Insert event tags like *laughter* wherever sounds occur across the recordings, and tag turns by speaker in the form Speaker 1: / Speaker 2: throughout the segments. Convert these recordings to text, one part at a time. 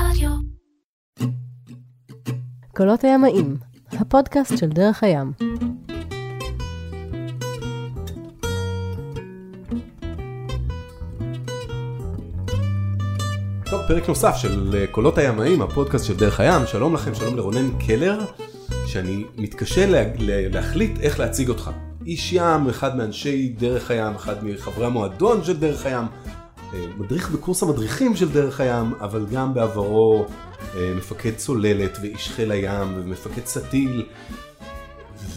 Speaker 1: רדיו.
Speaker 2: קולות הימאים, הפודקאסט של דרך הים.
Speaker 3: טוב, פרק נוסף של אה, קולות הימאים, הפודקאסט של דרך הים. שלום לכם, שלום לרונן קלר, שאני מתקשה לה, לה, להחליט איך להציג אותך. איש ים, אחד מאנשי דרך הים, אחד מחברי המועדון של דרך הים, מדריך בקורס המדריכים של דרך הים, אבל גם בעברו אה, מפקד צוללת ואיש חיל הים ומפקד סטיל,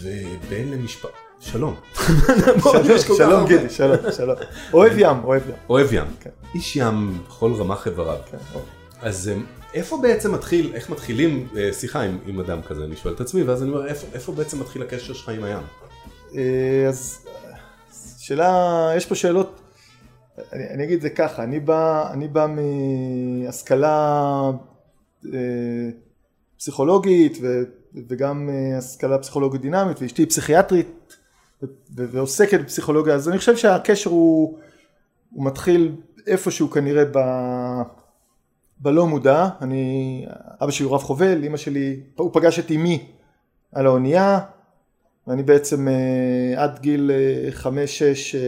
Speaker 3: ובן למשפחה. שלום. *laughs*
Speaker 4: שלום. גידי, שלום, שלום. אוהב ים, אוהב ים.
Speaker 3: אוהב ים.
Speaker 4: כן.
Speaker 3: איש ים בכל רמ"ח איבריו.
Speaker 4: כן, אוהב.
Speaker 3: אז אה, איפה בעצם מתחיל, איך מתחילים אה, שיחה עם, עם אדם כזה, אני שואל את עצמי, ואז אני אומר, איפה, איפה בעצם מתחיל הקשר שלך עם הים?
Speaker 4: אז שאלה, יש פה שאלות, אני, אני אגיד את זה ככה, אני בא, אני בא מהשכלה אה, פסיכולוגית ו, וגם אה, השכלה פסיכולוגית דינמית ואשתי פסיכיאטרית ו, ו, ועוסקת בפסיכולוגיה, אז אני חושב שהקשר הוא, הוא מתחיל איפשהו כנראה ב... בלא מודע, אני, אבא שלי הוא רב חובל, אמא שלי, הוא פגש את אמי על האונייה, ואני בעצם אה, עד גיל אה, חמש-שש אה,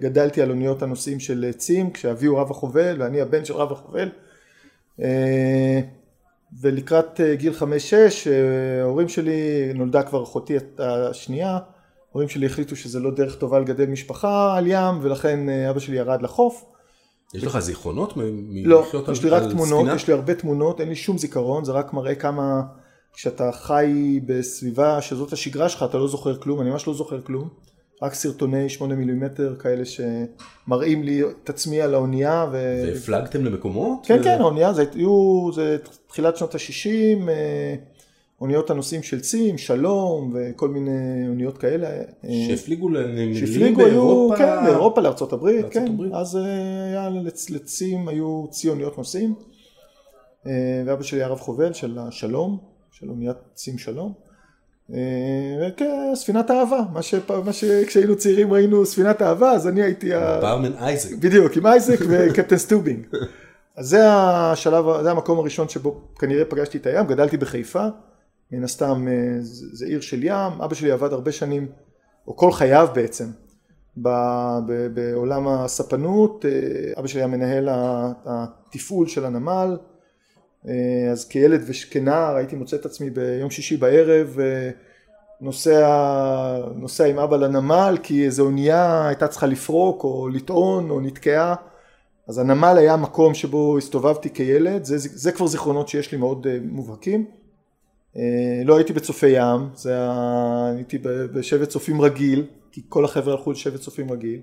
Speaker 4: גדלתי על אוניות הנוסעים של אה, צים, כשאבי הוא רב החובל ואני הבן של רב החובל. אה, ולקראת אה, גיל חמש-שש, אה, ההורים שלי, נולדה כבר אחותי השנייה, ההורים שלי החליטו שזה לא דרך טובה לגדל משפחה על ים, ולכן אה, אבא שלי ירד לחוף.
Speaker 3: יש לך זיכרונות
Speaker 4: לא, יש לי רק תמונות,
Speaker 3: ספינה?
Speaker 4: יש לי הרבה תמונות, אין לי שום זיכרון, זה רק מראה כמה כשאתה חי בסביבה שזאת השגרה שלך אתה לא זוכר כלום, אני ממש לא זוכר כלום, רק סרטוני 8 מילימטר כאלה שמראים לי את עצמי על האונייה ו...
Speaker 3: והפלגתם למקומות?
Speaker 4: כן
Speaker 3: ו-
Speaker 4: כן, האונייה זה היו, זה תחילת שנות ה-60, אוניות הנוסעים של צים, שלום וכל מיני אוניות כאלה. אה,
Speaker 3: שהפליגו לנמלים באירופה?
Speaker 4: כן, הברית,
Speaker 3: לארצות
Speaker 4: כן,
Speaker 3: הברית.
Speaker 4: אז אה, היה לצ- לצים, היו צי אוניות נוסעים, אה, ואבא שלי היה רב חובל של השלום, של אוניית צים שלום, אה, ספינת אהבה, מה שכשהיינו צעירים ראינו ספינת אהבה, אז אני הייתי,
Speaker 3: ברמן אייזק.
Speaker 4: בדיוק, עם אייזק וקפטן סטובינג. אז זה השלב, זה המקום הראשון שבו כנראה פגשתי את הים, גדלתי בחיפה, מן הסתם אה, זה עיר של ים, אבא שלי עבד הרבה שנים, או כל חייו בעצם, ב- ב- בעולם הספנות, אה, אבא שלי היה מנהל התפעול של הנמל, אז כילד וכנער הייתי מוצא את עצמי ביום שישי בערב אה, נוסע, נוסע עם אבא לנמל כי איזו אונייה הייתה צריכה לפרוק או לטעון או נתקעה. אז הנמל היה מקום שבו הסתובבתי כילד, זה, זה כבר זיכרונות שיש לי מאוד אה, מובהקים. אה, לא הייתי בצופי ים, זה היה, הייתי בשבט צופים רגיל, כי כל החבר'ה הלכו לשבט צופים רגיל,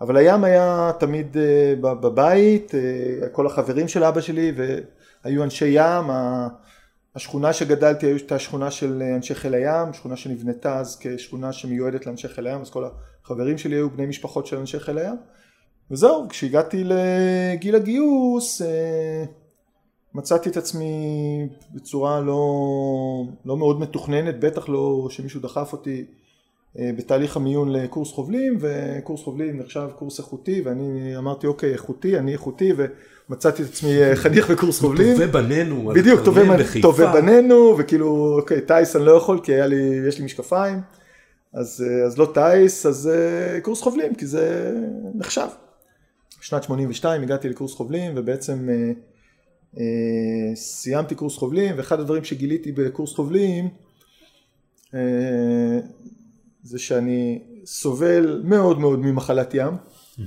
Speaker 4: אבל הים היה תמיד אה, בבית, אה, כל החברים של אבא שלי והיו אנשי ים, השכונה שגדלתי הייתה שכונה של אנשי חיל הים, שכונה שנבנתה אז כשכונה שמיועדת לאנשי חיל הים, אז כל החברים שלי היו בני משפחות של אנשי חיל הים. וזהו, כשהגעתי לגיל הגיוס, אה, מצאתי את עצמי בצורה לא, לא מאוד מתוכננת, בטח לא שמישהו דחף אותי אה, בתהליך המיון לקורס חובלים, וקורס חובלים נחשב קורס איכותי, ואני אמרתי אוקיי איכותי, אני איכותי, ומצאתי את עצמי אה, *laughs* חניך בקורס חובלים.
Speaker 3: טובי בנינו,
Speaker 4: בדיוק, טובי. טובי בנינו, וכאילו, אוקיי, טיס אני לא יכול, כי היה לי, יש לי משקפיים, אז, אה, אז לא טיס, אז אה, קורס חובלים, כי זה נחשב. בשנת 82 הגעתי לקורס חובלים, ובעצם אה, אה, סיימתי קורס חובלים, ואחד הדברים שגיליתי בקורס חובלים, אה, זה שאני סובל מאוד מאוד ממחלת ים, *laughs*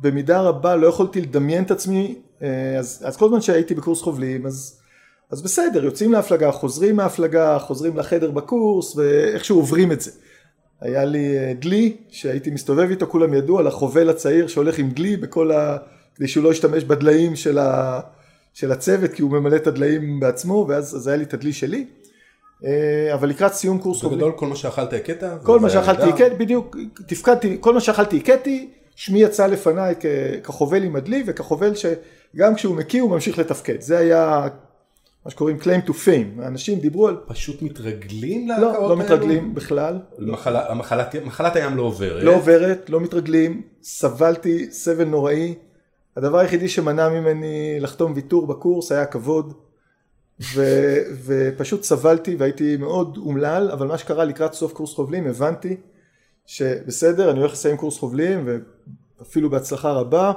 Speaker 4: ובמידה רבה לא יכולתי לדמיין את עצמי, אה, אז, אז כל זמן שהייתי בקורס חובלים, אז, אז בסדר, יוצאים להפלגה, חוזרים מההפלגה, חוזרים לחדר בקורס, ואיכשהו עוברים את זה. היה לי אה, דלי שהייתי מסתובב איתו, כולם ידעו על החובל הצעיר שהולך עם דלי בכל ה... כדי שהוא לא ישתמש בדליים של, ה... של הצוות, כי הוא ממלא את הדליים בעצמו, ואז אז היה לי את הדלי שלי. אה, אבל לקראת סיום קורס.
Speaker 3: בגדול כל מה שאכלת הכית?
Speaker 4: כל מה שאכלתי. הכיתי, בדיוק, תפקדתי, כל מה שאכלתי הכיתי, שמי יצא לפניי כחובל עם הדלי וכחובל שגם כשהוא מקיא הוא ממשיך לתפקד. זה היה מה שקוראים claim to fame. האנשים דיברו על...
Speaker 3: פשוט מתרגלים להקאות
Speaker 4: לא,
Speaker 3: האלו?
Speaker 4: לא מתרגלים בכלל.
Speaker 3: מחלה- המחלת- מחלת הים לא עוברת.
Speaker 4: לא עוברת, לא מתרגלים, סבלתי סבל נוראי. הדבר היחידי שמנע ממני לחתום ויתור בקורס היה הכבוד, ו, ופשוט סבלתי והייתי מאוד אומלל, אבל מה שקרה לקראת סוף קורס חובלים הבנתי שבסדר, אני הולך לסיים קורס חובלים ואפילו בהצלחה רבה,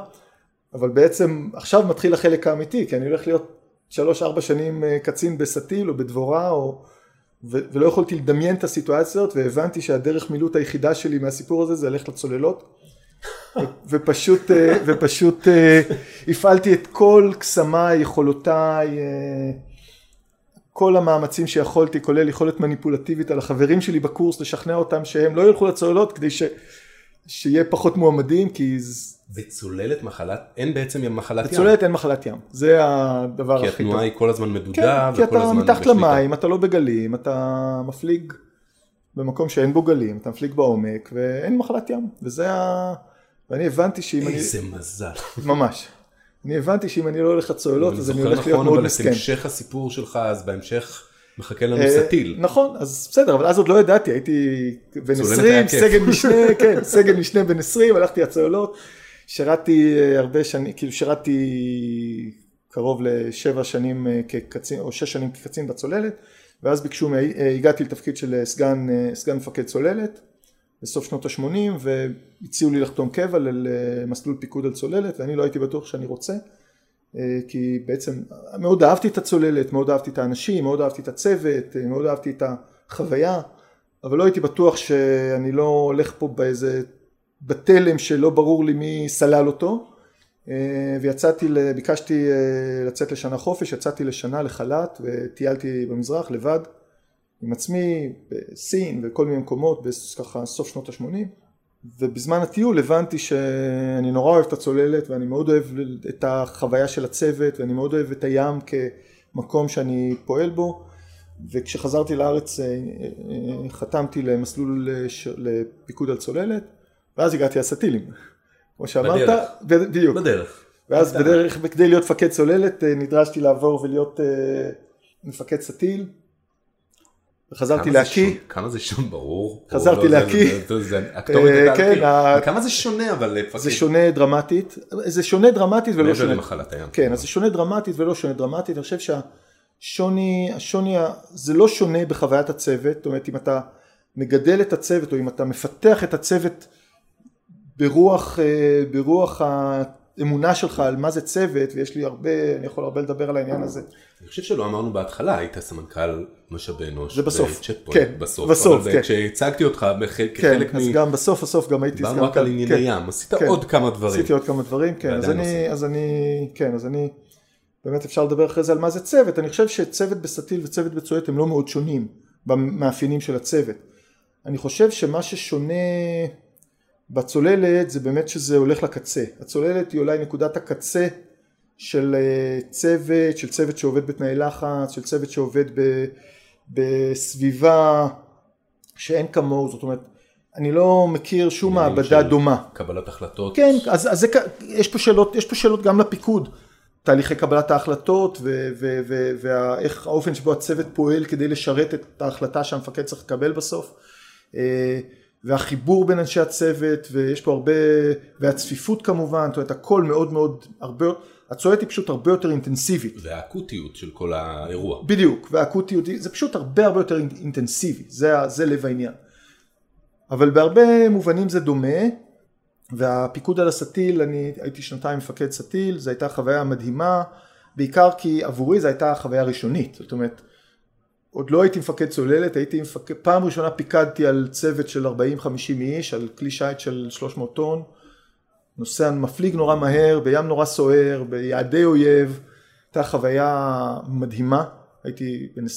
Speaker 4: אבל בעצם עכשיו מתחיל החלק האמיתי, כי אני הולך להיות שלוש ארבע שנים אה, קצין בסטיל או בדבורה או, ו, ולא יכולתי לדמיין את הסיטואציות והבנתי שהדרך מילוט היחידה שלי מהסיפור הזה זה ללכת לצוללות. ופשוט, אה, ופשוט אה, הפעלתי את כל קסמיי, יכולותיי, כל המאמצים שיכולתי, כולל יכולת מניפולטיבית על החברים שלי בקורס, לשכנע אותם שהם לא ילכו לצוללות כדי ש, שיהיה פחות מועמדים, כי...
Speaker 3: וצוללת מחלת, אין בעצם מחלת ים.
Speaker 4: בצוללת אין מחלת ים, זה הדבר הכי טוב.
Speaker 3: כי התנועה היא כל הזמן מדודה,
Speaker 4: כן, כי אתה מתחת למים, אתה לא בגלים, אתה מפליג במקום שאין בו גלים, אתה מפליג בעומק, ואין מחלת ים, וזה ה... ואני הבנתי שאם אני...
Speaker 3: איזה מזל.
Speaker 4: ממש. אני הבנתי שאם אני לא הולך לצוללות אז אני הולך להיות נכון, מאוד מסכן.
Speaker 3: אבל את המשך הסיפור שלך אז בהמשך מחכה לנו אה, סטיל.
Speaker 4: נכון, אז בסדר, אבל אז עוד לא ידעתי, הייתי בן 20, סגן *laughs* משנה, כן, סגן משנה בן 20, הלכתי לצוללות, שירתי אה, הרבה שנים, כאילו שירתי קרוב לשבע שנים אה, כקצין, או שש שנים כקצין בצוללת, ואז ביקשו, הגעתי לתפקיד של סגן, סגן מפקד צוללת. בסוף שנות ה-80 והציעו לי לחתום קבע למסלול פיקוד על צוללת ואני לא הייתי בטוח שאני רוצה אה, כי בעצם מאוד אהבתי את הצוללת, מאוד אהבתי את האנשים, מאוד אהבתי את הצוות, אה, מאוד אהבתי את החוויה אבל לא הייתי בטוח שאני לא הולך פה באיזה בתלם שלא ברור לי מי סלל אותו אה, ויצאתי, ביקשתי לצאת לשנה חופש, יצאתי לשנה לחל"ת וטיילתי במזרח לבד עם עצמי בסין וכל מיני מקומות ככה סוף שנות ה-80 ובזמן הטיול הבנתי שאני נורא אוהב את הצוללת ואני מאוד אוהב את החוויה של הצוות ואני מאוד אוהב את הים כמקום שאני פועל בו. וכשחזרתי לארץ אה, אה, חתמתי למסלול לפיקוד על צוללת ואז הגעתי לסטילים. *laughs* כמו שאמרת
Speaker 3: בדרך, בדיוק. בדרך.
Speaker 4: ואז בדרך. כדי להיות מפקד צוללת אה, נדרשתי לעבור ולהיות מפקד סטיל חזרתי להקיא.
Speaker 3: כמה זה שונה, ברור.
Speaker 4: חזרתי להקיא.
Speaker 3: אה, כן, כמה זה שונה אבל.
Speaker 4: זה שונה דרמטית, זה שונה דרמטית ולא שונה.
Speaker 3: למחלת הים.
Speaker 4: כן, אז זה שונה דרמטית ולא שונה דרמטית, אני חושב שהשוני, השוני, זה לא שונה בחוויית הצוות, זאת אומרת אם אתה מגדל את הצוות או אם אתה מפתח את הצוות ברוח, אה, ברוח האמונה שלך על מה זה צוות, ויש לי הרבה, אני יכול הרבה לדבר על העניין הזה.
Speaker 3: אני חושב שלא אמרנו בהתחלה, היית סמנכ"ל משאבי אנוש.
Speaker 4: זה בסוף, כן, בסוף, בסוף,
Speaker 3: כן. כשהצגתי אותך כחלק
Speaker 4: כן, מ... אז גם בסוף בסוף גם הייתי
Speaker 3: סמנכ"ל. רק על ענייני ים, עשית כן. עוד כמה דברים.
Speaker 4: עשיתי עוד כמה דברים, כן, אז אני, כן, אז אני, באמת אפשר לדבר אחרי זה על מה זה צוות, אני חושב שצוות בסטיל וצוות בצועט הם לא מאוד שונים במאפיינים של הצוות. אני חושב שמה ששונה בצוללת זה באמת שזה הולך לקצה. הצוללת היא אולי נקודת הקצה של אה, צוות, של צוות שעובד בתנאי לחץ, של צוות שעובד ב, בסביבה שאין כמוהו, זאת אומרת, אני לא מכיר שום מעבדה דומה.
Speaker 3: קבלת החלטות.
Speaker 4: כן, אז, אז זה, יש, פה שאלות, יש פה שאלות גם לפיקוד. תהליכי קבלת ההחלטות ואיך האופן שבו הצוות פועל כדי לשרת את ההחלטה שהמפקד צריך לקבל בסוף. והחיבור בין אנשי הצוות ויש פה הרבה והצפיפות כמובן זאת אומרת הכל מאוד מאוד הרבה הצועדת היא פשוט הרבה יותר אינטנסיבית.
Speaker 3: והאקוטיות של כל האירוע.
Speaker 4: בדיוק והאקוטיות זה פשוט הרבה הרבה יותר אינטנסיבי זה, זה לב העניין. אבל בהרבה מובנים זה דומה והפיקוד על הסטיל אני הייתי שנתיים מפקד סטיל זו הייתה חוויה מדהימה בעיקר כי עבורי זו הייתה חוויה ראשונית זאת אומרת עוד לא הייתי מפקד צוללת, הייתי מפקד, פעם ראשונה פיקדתי על צוות של 40-50 איש, על כלי שיט של 300 טון, נוסע מפליג נורא מהר, בים נורא סוער, ביעדי אויב, הייתה חוויה מדהימה, הייתי בן 26-27,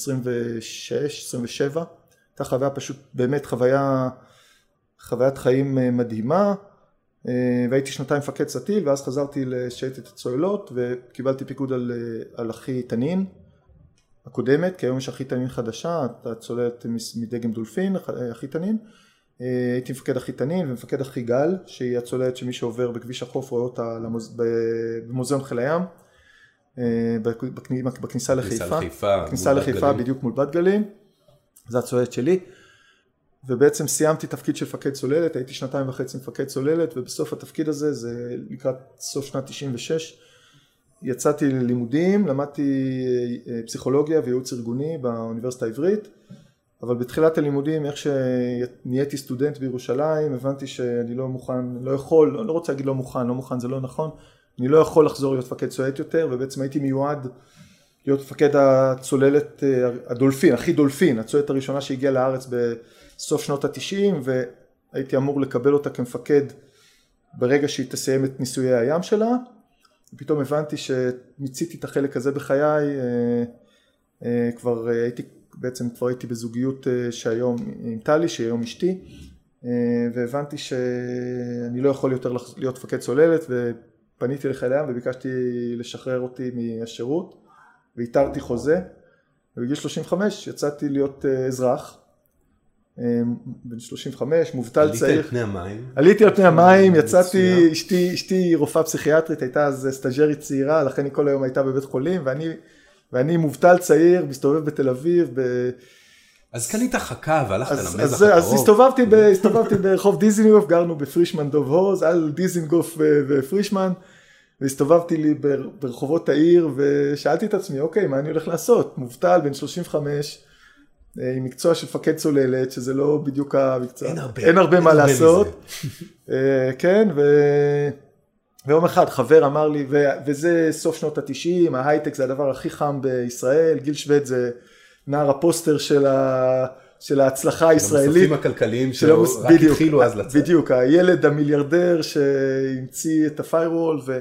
Speaker 4: הייתה חוויה פשוט, באמת חוויה, חוויית חיים אה, מדהימה, אה, והייתי שנתיים מפקד סטיל, ואז חזרתי לשייטת הצוללות, וקיבלתי פיקוד על, אה, על אחי תנין. הקודמת, כי היום יש אחי תנין חדשה, אתה צוללת מדגם דולפין, אחי תנין. אה, הייתי מפקד אחי תנין ומפקד אחי גל, שהיא הצוללת שמי שעובר בכביש החוף רואה אותה למוז... במוזיאון חיל הים, אה, בכניסה לחיפה,
Speaker 3: בכניסה
Speaker 4: לחיפה, בדיוק מול בת גלים, זו הצוללת שלי. ובעצם סיימתי תפקיד של מפקד צוללת, הייתי שנתיים וחצי מפקד צוללת, ובסוף התפקיד הזה, זה לקראת סוף שנת 96, יצאתי ללימודים, למדתי אה, פסיכולוגיה וייעוץ ארגוני באוניברסיטה העברית, אבל בתחילת הלימודים, איך שנהייתי סטודנט בירושלים, הבנתי שאני לא מוכן, לא יכול, לא רוצה להגיד לא מוכן, לא מוכן זה לא נכון, אני לא יכול לחזור להיות מפקד צוללת יותר, ובעצם הייתי מיועד להיות מפקד הצוללת אה, הדולפין, הכי דולפין, הצוללת הראשונה שהגיעה לארץ בסוף שנות התשעים, והייתי אמור לקבל אותה כמפקד ברגע שהיא תסיים את ניסויי הים שלה. ופתאום הבנתי שמיציתי את החלק הזה בחיי, אה, אה, כבר הייתי, בעצם כבר הייתי בזוגיות שהיום עם טלי, שהיא היום אשתי, והבנתי שאני לא יכול יותר להיות מפקד צוללת, ופניתי לחיל הים וביקשתי לשחרר אותי מהשירות. ואיתרתי חוזה, ובגיל 35 יצאתי להיות אה, אזרח, אה, בן 35, מובטל צעיר.
Speaker 3: עלית על פני המים.
Speaker 4: עליתי על פני המים, יצאתי, אשתי, אשתי רופאה פסיכיאטרית, הייתה אז סטאג'רית צעירה, לכן היא כל היום הייתה בבית חולים, ואני, ואני מובטל צעיר, מסתובב בתל אביב, ב...
Speaker 3: אז קנית חכה והלכת למזח
Speaker 4: הקרוב. אז הסתובבתי, ב, הסתובבתי ברחוב דיזינגוף, גרנו בפרישמן דוב הוז, על דיזינגוף ופרישמן. והסתובבתי לי ברחובות העיר ושאלתי את עצמי אוקיי מה אני הולך לעשות מובטל בן 35 אה, עם מקצוע של מפקד צוללת שזה לא בדיוק המקצוע.
Speaker 3: אין הרבה,
Speaker 4: אין הרבה אין מה הרבה לעשות. אה, כן ו... ויום אחד חבר אמר לי ו... וזה סוף שנות התשעים ההייטק זה הדבר הכי חם בישראל גיל שווד זה נער הפוסטר של ה... של ההצלחה הישראלית.
Speaker 3: המוספים הכלכליים שלו רק בדיוק, התחילו אז לצאת.
Speaker 4: בדיוק, הילד המיליארדר שהמציא את ה firewall ו...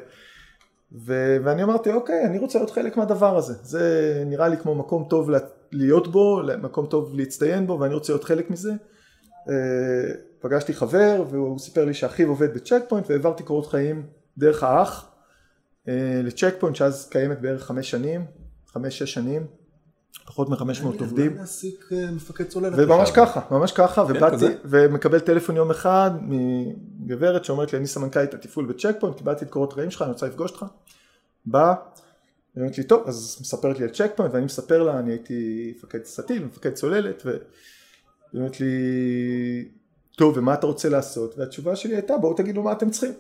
Speaker 4: ו- ואני אמרתי אוקיי אני רוצה להיות חלק מהדבר הזה. זה נראה לי כמו מקום טוב להיות בו מקום טוב להצטיין בו ואני רוצה להיות חלק מזה אה, פגשתי חבר והוא סיפר לי שאחיו עובד בצ'ק פוינט והעברתי קורות חיים דרך האח אה, לצ'ק פוינט שאז קיימת בערך חמש שנים חמש שש שנים פחות מ-500 עובדים.
Speaker 3: להעסיק אה, מפקד צוללת.
Speaker 4: וממש ככה, ממש ככה, ובאתי, ומקבל טלפון יום אחד מגברת שאומרת לי, אני סמנכ"לית התפעול בצ'ק פוינט, קיבלתי את קורות חיים שלך, אני רוצה לפגוש אותך. בא, היא אומרת לי, טוב, אז מספרת לי על צ'ק פוינט, ואני מספר לה, אני הייתי מפקד סטיל, מפקד צוללת, והיא אומרת לי, טוב, ומה אתה רוצה לעשות? והתשובה שלי הייתה, בואו תגידו מה אתם צריכים.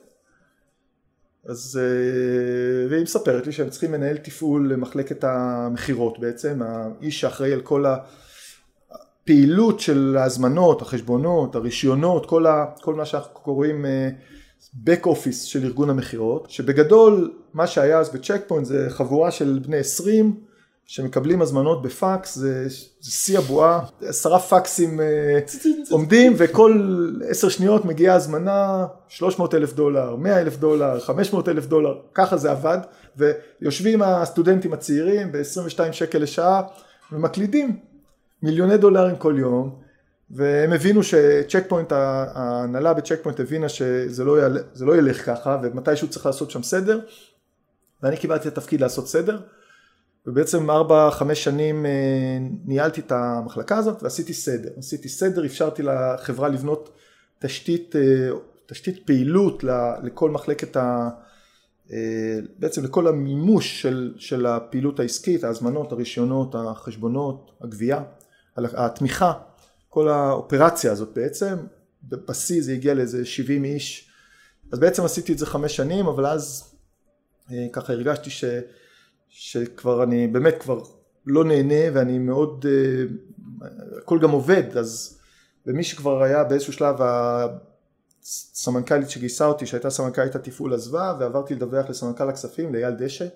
Speaker 4: אז, אה, והיא מספרת לי שהם צריכים מנהל תפעול למחלקת המכירות בעצם, האיש שאחראי על כל הפעילות של ההזמנות, החשבונות, הרישיונות, כל, ה, כל מה שאנחנו קוראים back office של ארגון המכירות, שבגדול מה שהיה אז בצ'ק פוינט זה חבורה של בני 20 שמקבלים הזמנות בפקס, זה שיא הבועה, עשרה פקסים אה, *laughs* עומדים וכל עשר שניות מגיעה הזמנה 300 אלף דולר, 100 אלף דולר, 500 אלף דולר, ככה זה עבד, ויושבים הסטודנטים הצעירים ב-22 שקל לשעה ומקלידים מיליוני דולרים כל יום, והם הבינו שצ'ק פוינט, ההנהלה בצ'ק פוינט הבינה שזה לא, יל, לא ילך ככה ומתישהו צריך לעשות שם סדר, ואני קיבלתי את התפקיד לעשות סדר. ובעצם ארבע חמש שנים אה, ניהלתי את המחלקה הזאת ועשיתי סדר, עשיתי סדר, אפשרתי לחברה לבנות תשתית, אה, תשתית פעילות לכל מחלקת ה... אה, בעצם לכל המימוש של, של הפעילות העסקית, ההזמנות, הרישיונות, החשבונות, הגבייה, התמיכה, כל האופרציה הזאת בעצם, בשיא זה הגיע לאיזה 70 איש, אז בעצם עשיתי את זה חמש שנים, אבל אז ככה הרגשתי ש... שכבר אני באמת כבר לא נהנה ואני מאוד, אה, הכל גם עובד, אז ומי שכבר היה באיזשהו שלב הסמנכ"לית שגייסה אותי, שהייתה סמנכ"לית התפעול עזבה ועברתי לדווח לסמנכ"ל הכספים, לאייל דשא. אה,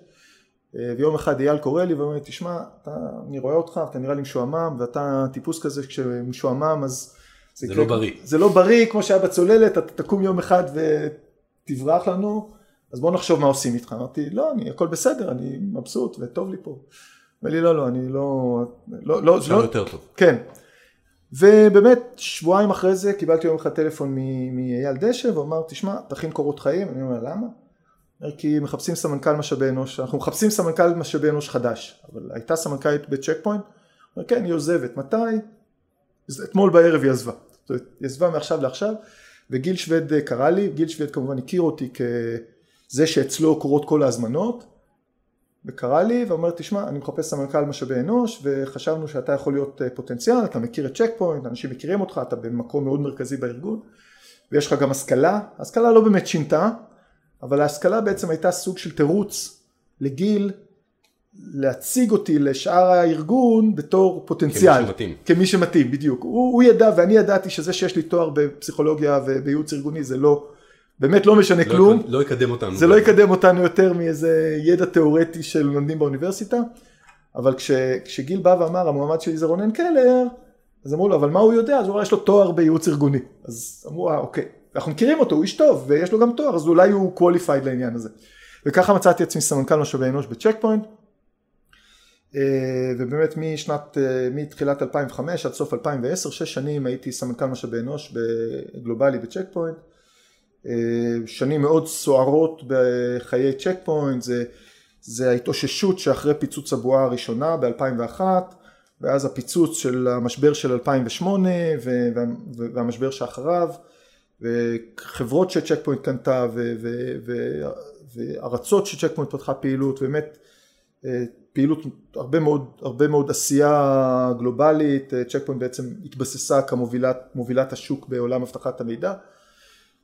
Speaker 4: ויום אחד אייל קורא לי ואומר לי תשמע, אתה, אני רואה אותך, אתה נראה לי משועמם ואתה טיפוס כזה כשמשועמם אז
Speaker 3: זה, זה לא בריא.
Speaker 4: זה לא בריא כמו שהיה בצוללת, אתה תקום יום אחד ותברח לנו אז בוא נחשוב מה עושים איתך. אמרתי, לא, אני, הכל בסדר, אני מבסוט וטוב לי פה. אמר לי, לא, לא, אני לא... לא, לא,
Speaker 3: לא יותר טוב.
Speaker 4: כן. ובאמת, שבועיים אחרי זה קיבלתי יום אחד טלפון מאייל דשא, והוא אמר, תשמע, תכין קורות חיים. אני אומר, למה? כי מחפשים סמנכ"ל משאבי אנוש, אנחנו מחפשים סמנכ"ל משאבי אנוש חדש, אבל הייתה סמנכ"לית בצ'ק פוינט, כן, היא עוזבת. מתי? אתמול בערב היא עזבה. זאת אומרת, היא עזבה מעכשיו לעכשיו, וגיל שווד קרא לי, גיל שווד כמובן הכיר אותי כ... זה שאצלו קורות כל ההזמנות, וקרא לי ואומר תשמע אני מחפש סמנכ"ל משאבי אנוש וחשבנו שאתה יכול להיות אה, פוטנציאל אתה מכיר את צ'ק פוינט אנשים מכירים אותך אתה במקום מאוד מרכזי בארגון ויש לך גם השכלה השכלה לא באמת שינתה אבל ההשכלה בעצם הייתה סוג של תירוץ לגיל להציג אותי לשאר הארגון בתור פוטנציאל.
Speaker 3: כמי שמתאים.
Speaker 4: כמי שמתאים, בדיוק. הוא, הוא ידע ואני ידעתי שזה שיש לי תואר בפסיכולוגיה ובייעוץ ארגוני זה לא, באמת לא משנה
Speaker 3: לא
Speaker 4: כלום.
Speaker 3: יקד- לא יקדם אותנו.
Speaker 4: זה לא יקדם אותנו יותר מאיזה ידע תיאורטי של לומדים באוניברסיטה, אבל כש, כשגיל בא ואמר המועמד שלי זה רונן קלר, אז אמרו לו אבל מה הוא יודע? אז הוא אמר יש לו תואר בייעוץ ארגוני. אז אמרו אה אוקיי, אנחנו מכירים אותו, הוא איש טוב ויש לו גם תואר, אז אולי הוא qualified לעניין הזה. וככה מצאתי עצמי סמנכ"ל משאבי אנוש בצ'ק פוינט. אה, ובאמת משנת, אה, מתחילת 2005 עד סוף 2010, שש שנים הייתי סמנכ"ל משאבי אנוש גלובלי בצ'ק פוינט. אה, שנים מאוד סוערות בחיי צ'ק פוינט, זה, זה ההתאוששות שאחרי פיצוץ הבועה הראשונה ב-2001, ואז הפיצוץ של המשבר של 2008 ו- וה- והמשבר שאחריו, וחברות שצ'ק פוינט קנתה וארצות שצ'ק פוינט פתחה פעילות, באמת אה, פעילות הרבה מאוד, הרבה מאוד עשייה גלובלית, אה, צ'ק פוינט בעצם התבססה כמובילת מובילת השוק בעולם אבטחת המידע,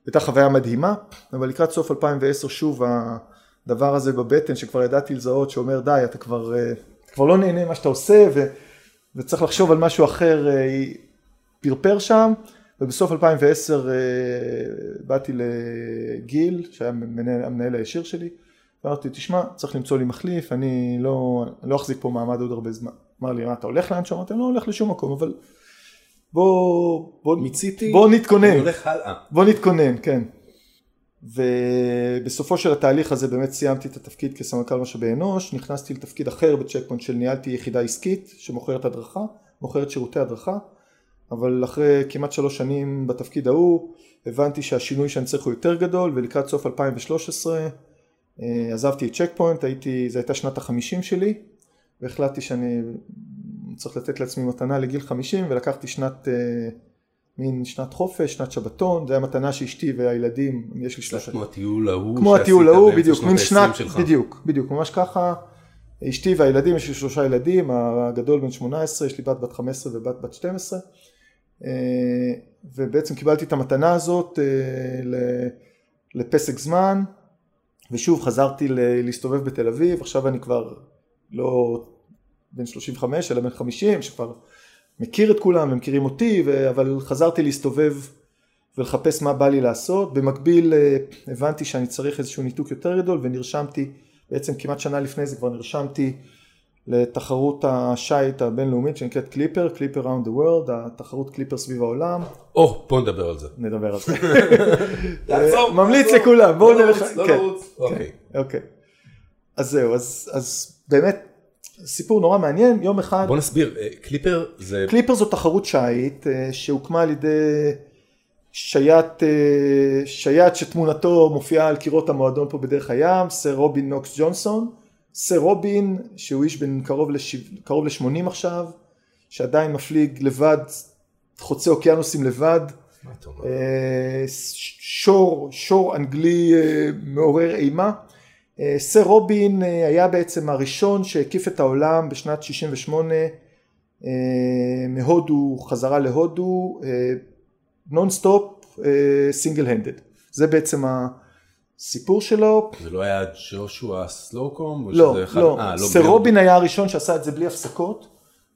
Speaker 4: הייתה חוויה מדהימה, אבל לקראת סוף 2010 שוב הדבר הזה בבטן שכבר ידעתי לזהות שאומר די אתה כבר, אה, אתה כבר לא נהנה ממה שאתה עושה ו, וצריך לחשוב על משהו אחר פרפר שם ובסוף 2010 אה, באתי לגיל שהיה המנהל, המנהל הישיר שלי אמרתי תשמע צריך למצוא לי מחליף אני לא, לא אחזיק פה מעמד עוד הרבה זמן אמר לי מה אתה הולך לאן שם? אמרתי לא הולך לשום מקום אבל בוא, בוא,
Speaker 3: מיציתי,
Speaker 4: בוא נתכונן
Speaker 3: אני הולך הלאה.
Speaker 4: בוא נתכונן, כן. ובסופו של התהליך הזה באמת סיימתי את התפקיד כסמנכ"ל משאבי אנוש, נכנסתי לתפקיד אחר בצ'ק פוינט של ניהלתי יחידה עסקית שמוכרת הדרכה, מוכרת שירותי הדרכה, אבל אחרי כמעט שלוש שנים בתפקיד ההוא הבנתי שהשינוי שאני צריך הוא יותר גדול ולקראת סוף 2013 אה, עזבתי את צ'ק פוינט, הייתי, זו הייתה שנת החמישים שלי והחלטתי שאני צריך לתת לעצמי מתנה לגיל חמישים ולקחתי שנת אה, מין שנת חופש, שנת שבתון, זה היה מתנה שאשתי והילדים, יש לי שלושה,
Speaker 3: כמו הטיול ההוא
Speaker 4: כמו הטיול ההוא, בדיוק, מין
Speaker 3: ה-20
Speaker 4: שנת,
Speaker 3: שלך.
Speaker 4: בדיוק, בדיוק, ממש ככה, אשתי והילדים, יש לי שלושה ילדים, הגדול בן 18, יש לי בת בת 15 ובת בת 12, אה, ובעצם קיבלתי את המתנה הזאת אה, לפסק זמן, ושוב חזרתי להסתובב בתל אביב, עכשיו אני כבר לא בן 35 אלא בן 50, שכבר מכיר את כולם ומכירים אותי, אבל חזרתי להסתובב ולחפש מה בא לי לעשות. במקביל אה, הבנתי שאני צריך איזשהו ניתוק יותר גדול ונרשמתי, בעצם כמעט שנה לפני זה כבר נרשמתי לתחרות השיט הבינלאומית שנקראת קליפר, Clipper Round the World, התחרות קליפר סביב העולם,
Speaker 3: או, בוא נדבר על זה.
Speaker 4: נדבר על זה. *laughs*
Speaker 3: תעצור,
Speaker 4: ממליץ. לכולם, בואו
Speaker 3: לא
Speaker 4: נלך,
Speaker 3: לא
Speaker 4: כן,
Speaker 3: לרוץ. אוקיי.
Speaker 4: אוקיי. אז זהו, אז, אז באמת סיפור נורא מעניין, יום אחד
Speaker 3: בוא נסביר, אה, קליפר זה...
Speaker 4: קליפר זו תחרות שיט אה, שהוקמה על ידי שייט, אה, שייט שתמונתו מופיעה על קירות המועדון פה בדרך הים, סר רובין נוקס ג'ונסון. סר רובין שהוא איש בן קרוב, לשיו, קרוב ל-80 עכשיו, שעדיין מפליג לבד, חוצה אוקיינוסים לבד? אה, שור, שור אנגלי אה, מעורר אימה. אה, סר רובין היה בעצם הראשון שהקיף את העולם בשנת 68 אה, מהודו חזרה להודו non stop single handed זה בעצם הסיפור שלו?
Speaker 3: זה לא היה ג'ושוע סלוקום?
Speaker 4: לא
Speaker 3: אחד-
Speaker 4: לא.
Speaker 3: אה,
Speaker 4: סר
Speaker 3: בלי-
Speaker 4: רובין היה הראשון שעשה את זה בלי הפסקות.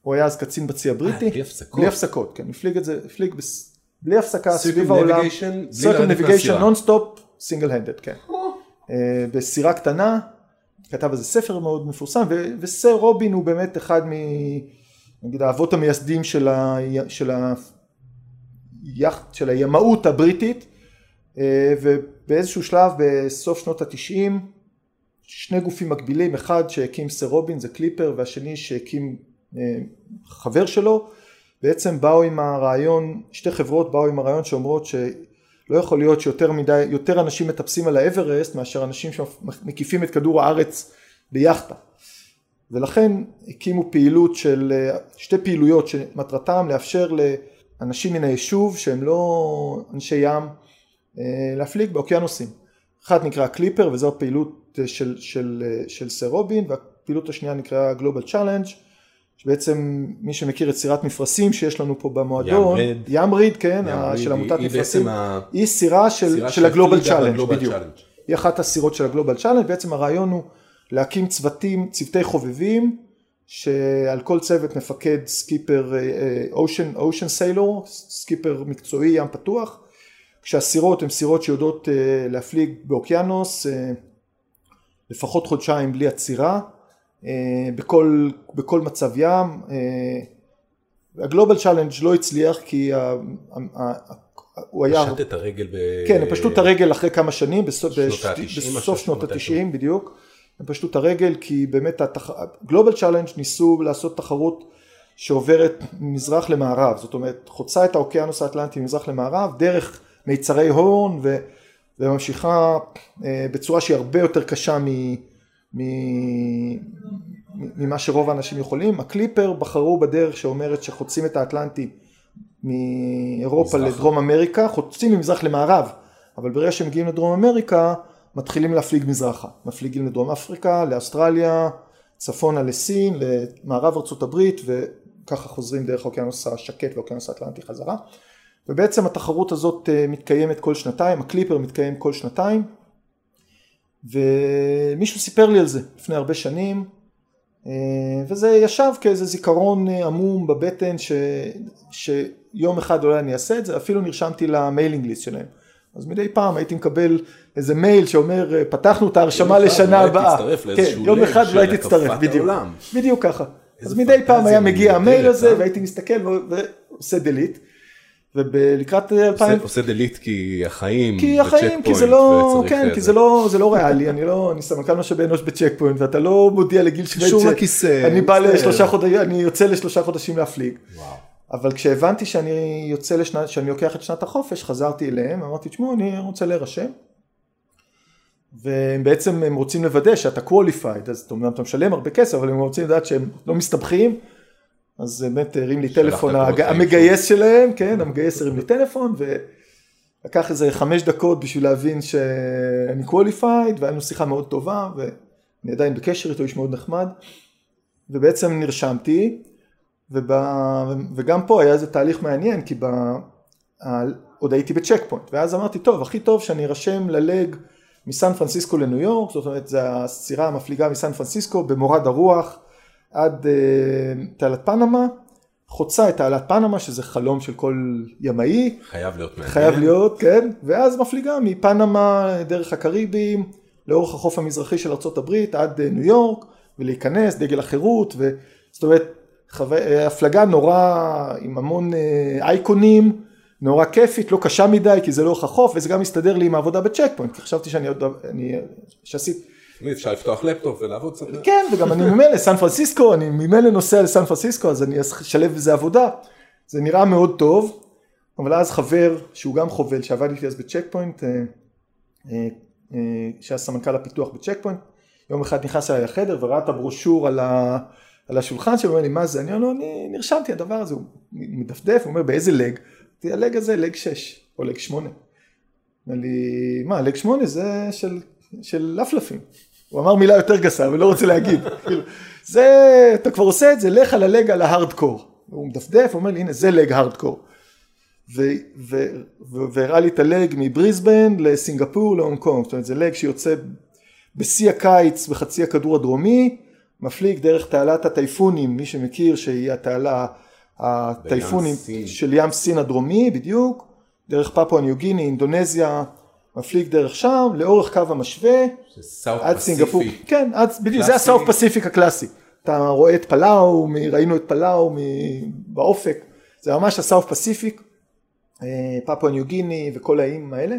Speaker 4: הוא היה אז קצין בצי הבריטי.
Speaker 3: אה, בלי הפסקות?
Speaker 4: בלי הפסקות כן. הפליג את זה הפליג בס- בלי הפסקה סביב העולם
Speaker 3: בלי לרדת
Speaker 4: Circumnavigation
Speaker 3: מהסירה.
Speaker 4: non stop single handed כן. אה, בסירה קטנה, כתב איזה ספר מאוד מפורסם, ו- וסר רובין הוא באמת אחד מ... נגיד האבות המייסדים של, ה... של, ה... של הימאות הבריטית, ובאיזשהו שלב בסוף שנות התשעים, שני גופים מקבילים, אחד שהקים סר רובין זה קליפר, והשני שהקים אה, חבר שלו, בעצם באו עם הרעיון, שתי חברות באו עם הרעיון שאומרות ש... לא יכול להיות שיותר מדי, יותר אנשים מטפסים על האברסט מאשר אנשים שמקיפים את כדור הארץ ביאכטה. ולכן הקימו פעילות של, שתי פעילויות שמטרתם לאפשר לאנשים מן היישוב שהם לא אנשי ים להפליג באוקיינוסים. אחד נקרא קליפר וזו הפעילות של, של, של סר רובין הפעילות השנייה נקראה Global Challenge, שבעצם מי שמכיר את סירת מפרשים שיש לנו פה במועדון,
Speaker 3: ים
Speaker 4: ריד, כן,
Speaker 3: ים
Speaker 4: ה-
Speaker 3: ריד
Speaker 4: של
Speaker 3: היא-
Speaker 4: עמותת
Speaker 3: היא
Speaker 4: מפרשים,
Speaker 3: בעצם ה-
Speaker 4: היא סירה של,
Speaker 3: סירה
Speaker 4: של
Speaker 3: ה
Speaker 4: Global
Speaker 3: Challenge,
Speaker 4: בדיוק,
Speaker 3: Challenge.
Speaker 4: היא אחת הסירות של ה Global Challenge, בעצם הרעיון הוא להקים צוותים, צוותי חובבים, שעל כל צוות מפקד סקיפר ocean, ocean sailor, סקיפר מקצועי ים פתוח, כשהסירות הן סירות שיודעות אה, להפליג באוקיינוס אה, לפחות חודשיים בלי עצירה, אה, בכל, בכל מצב ים. ה Global Challenge לא הצליח כי ה, ה, ה, הוא היה...
Speaker 3: פשט את הרגל ב...
Speaker 4: כן, הם פשטו את הרגל אחרי כמה שנים, בסוף,
Speaker 3: שנות
Speaker 4: בש- בסוף שנות
Speaker 3: מתישהו.
Speaker 4: ה-90 בדיוק, הם פשטו את הרגל כי באמת ה Global Challenge ניסו לעשות תחרות שעוברת ממזרח למערב, זאת אומרת חוצה את האוקיינוס האטלנטי ממזרח למערב דרך מיצרי הורן ו, וממשיכה אה, בצורה שהיא הרבה יותר קשה מ, מ, ממה שרוב האנשים יכולים. הקליפר בחרו בדרך שאומרת שחוצים את האטלנטי מאירופה
Speaker 3: מזרחה.
Speaker 4: לדרום אמריקה, חוצים ממזרח למערב, אבל ברגע שהם מגיעים לדרום אמריקה, מתחילים להפליג מזרחה. מפליגים לדרום אפריקה, לאוסטרליה, צפונה לסין, למערב ארצות הברית, וככה חוזרים דרך האוקיינוס השקט והאוקיינוס האטלנטי חזרה. ובעצם התחרות הזאת אה, מתקיימת כל שנתיים, הקליפר מתקיים כל שנתיים, ומישהו סיפר לי על זה לפני הרבה שנים, אה, וזה ישב כאיזה זיכרון אה, עמום בבטן ש, שיום אחד אולי אני אעשה את זה, אפילו נרשמתי ל mailing list שלהם. אז מדי פעם הייתי מקבל איזה מייל שאומר פתחנו את ההרשמה לשנה הבאה. כן, יום אחד אולי תצטרף,
Speaker 3: הקפת
Speaker 4: בדיוק. בדיוק ככה. אז מדי פעם היה מגיע המייל הזה? והייתי מסתכל ועושה delete. ולקראת 2000,
Speaker 3: עושה- delete כי החיים,
Speaker 4: כי החיים, כי זה לא, כן, כי זה לא, זה לא ריאלי, אני לא, אני סמנכ"ל משאבי אנוש בצ'ק פוינט, ואתה לא מודיע לגיל שוויד
Speaker 3: קשור לכיסא,
Speaker 4: אני בא. לשלושה חודשים, אני יוצא לשלושה חודשים להפליג.
Speaker 3: וואו.
Speaker 4: אבל כשהבנתי שאני יוצא לשנת, שאני לוקח את שנת החופש, חזרתי אליהם, אמרתי, תשמעו, אני רוצה להירשם. ובעצם הם רוצים לוודא שאתה qualified, אז אתה משלם הרבה כסף, אבל הם רוצים לדעת שהם לא מסתבכים. אז באמת הרים לי טלפון, הג- המגייס שלהם, כן, המגייס הרים לי טלפון, ולקח איזה חמש דקות בשביל להבין שאני qualified, והיה לנו שיחה מאוד טובה, ואני עדיין בקשר איתו, איש מאוד נחמד. ובעצם נרשמתי, וב... וגם פה היה איזה תהליך מעניין, כי ב... עוד הייתי בצ'ק פוינט, ואז אמרתי, טוב, הכי טוב שאני ארשם ללג מסן פרנסיסקו לניו יורק, זאת אומרת, זו הסירה המפליגה מסן פרנסיסקו במורד הרוח עד אה, תעלת פנמה, חוצה את תעלת פנמה, שזה חלום של כל ימאי,
Speaker 3: חייב להיות מעניין.
Speaker 4: חייב להיות, כן, ואז מפליגה מפנמה דרך הקריבים, לאורך החוף המזרחי של ארה"ב עד אה, ניו יורק, ולהיכנס, דגל החירות, ו... זאת אומרת, חו... אה, הפלגה נורא עם המון אייקונים, נורא כיפית, לא קשה מדי, כי זה לאורך החוף, וזה גם מסתדר לי עם העבודה בצ'ק פוינט, כי חשבתי שאני עוד, אני, שעשית,
Speaker 3: אפשר לפתוח לפטופ ולעבוד קצת.
Speaker 4: כן, וגם אני ממילא סן פרנסיסקו, אני ממילא נוסע לסן פרנסיסקו, אז אני אשלב בזה עבודה. זה נראה מאוד טוב, אבל אז חבר, שהוא גם חובל, שעבד איתי אז בצ'ק פוינט, אה, אה, אה, שהיה סמנכ"ל הפיתוח בצ'ק פוינט, יום אחד נכנס אליי לחדר וראה את הברושור על, ה, על השולחן שלו, אומר לי, מה זה? אני אומר לו, אני נרשמתי, הדבר הזה, הוא מדפדף, הוא אומר, באיזה לג? הלג הזה, לג 6, או לג 8. אומר לי, מה, לג 8 זה של, של לפלפים. הוא אמר מילה יותר גסה, אבל לא רוצה להגיד. *laughs* כאילו, זה, אתה כבר עושה את זה, לך על הלג על ההארדקור. הוא מדפדף, הוא אומר לי, הנה, זה לג הארדקור. והראה לי את הלג מבריסבן לסינגפור להונג קונג, זאת אומרת זה לג שיוצא בשיא הקיץ בחצי הכדור הדרומי, מפליג דרך תעלת הטייפונים, מי שמכיר שהיא התעלה הטייפונים. של ים סין הדרומי בדיוק, דרך פפואה ניו גיני, אינדונזיה, מפליג דרך שם, לאורך קו המשווה, עד סינגפור. כן, עד, בדיוק, זה. הסאוף פסיפיק הקלאסי. אתה רואה את פלאו, ראינו את פלאו מ- באופק, זה ממש הסאוף פסיפיק, אה, פפואה ניו גיני וכל האיים האלה,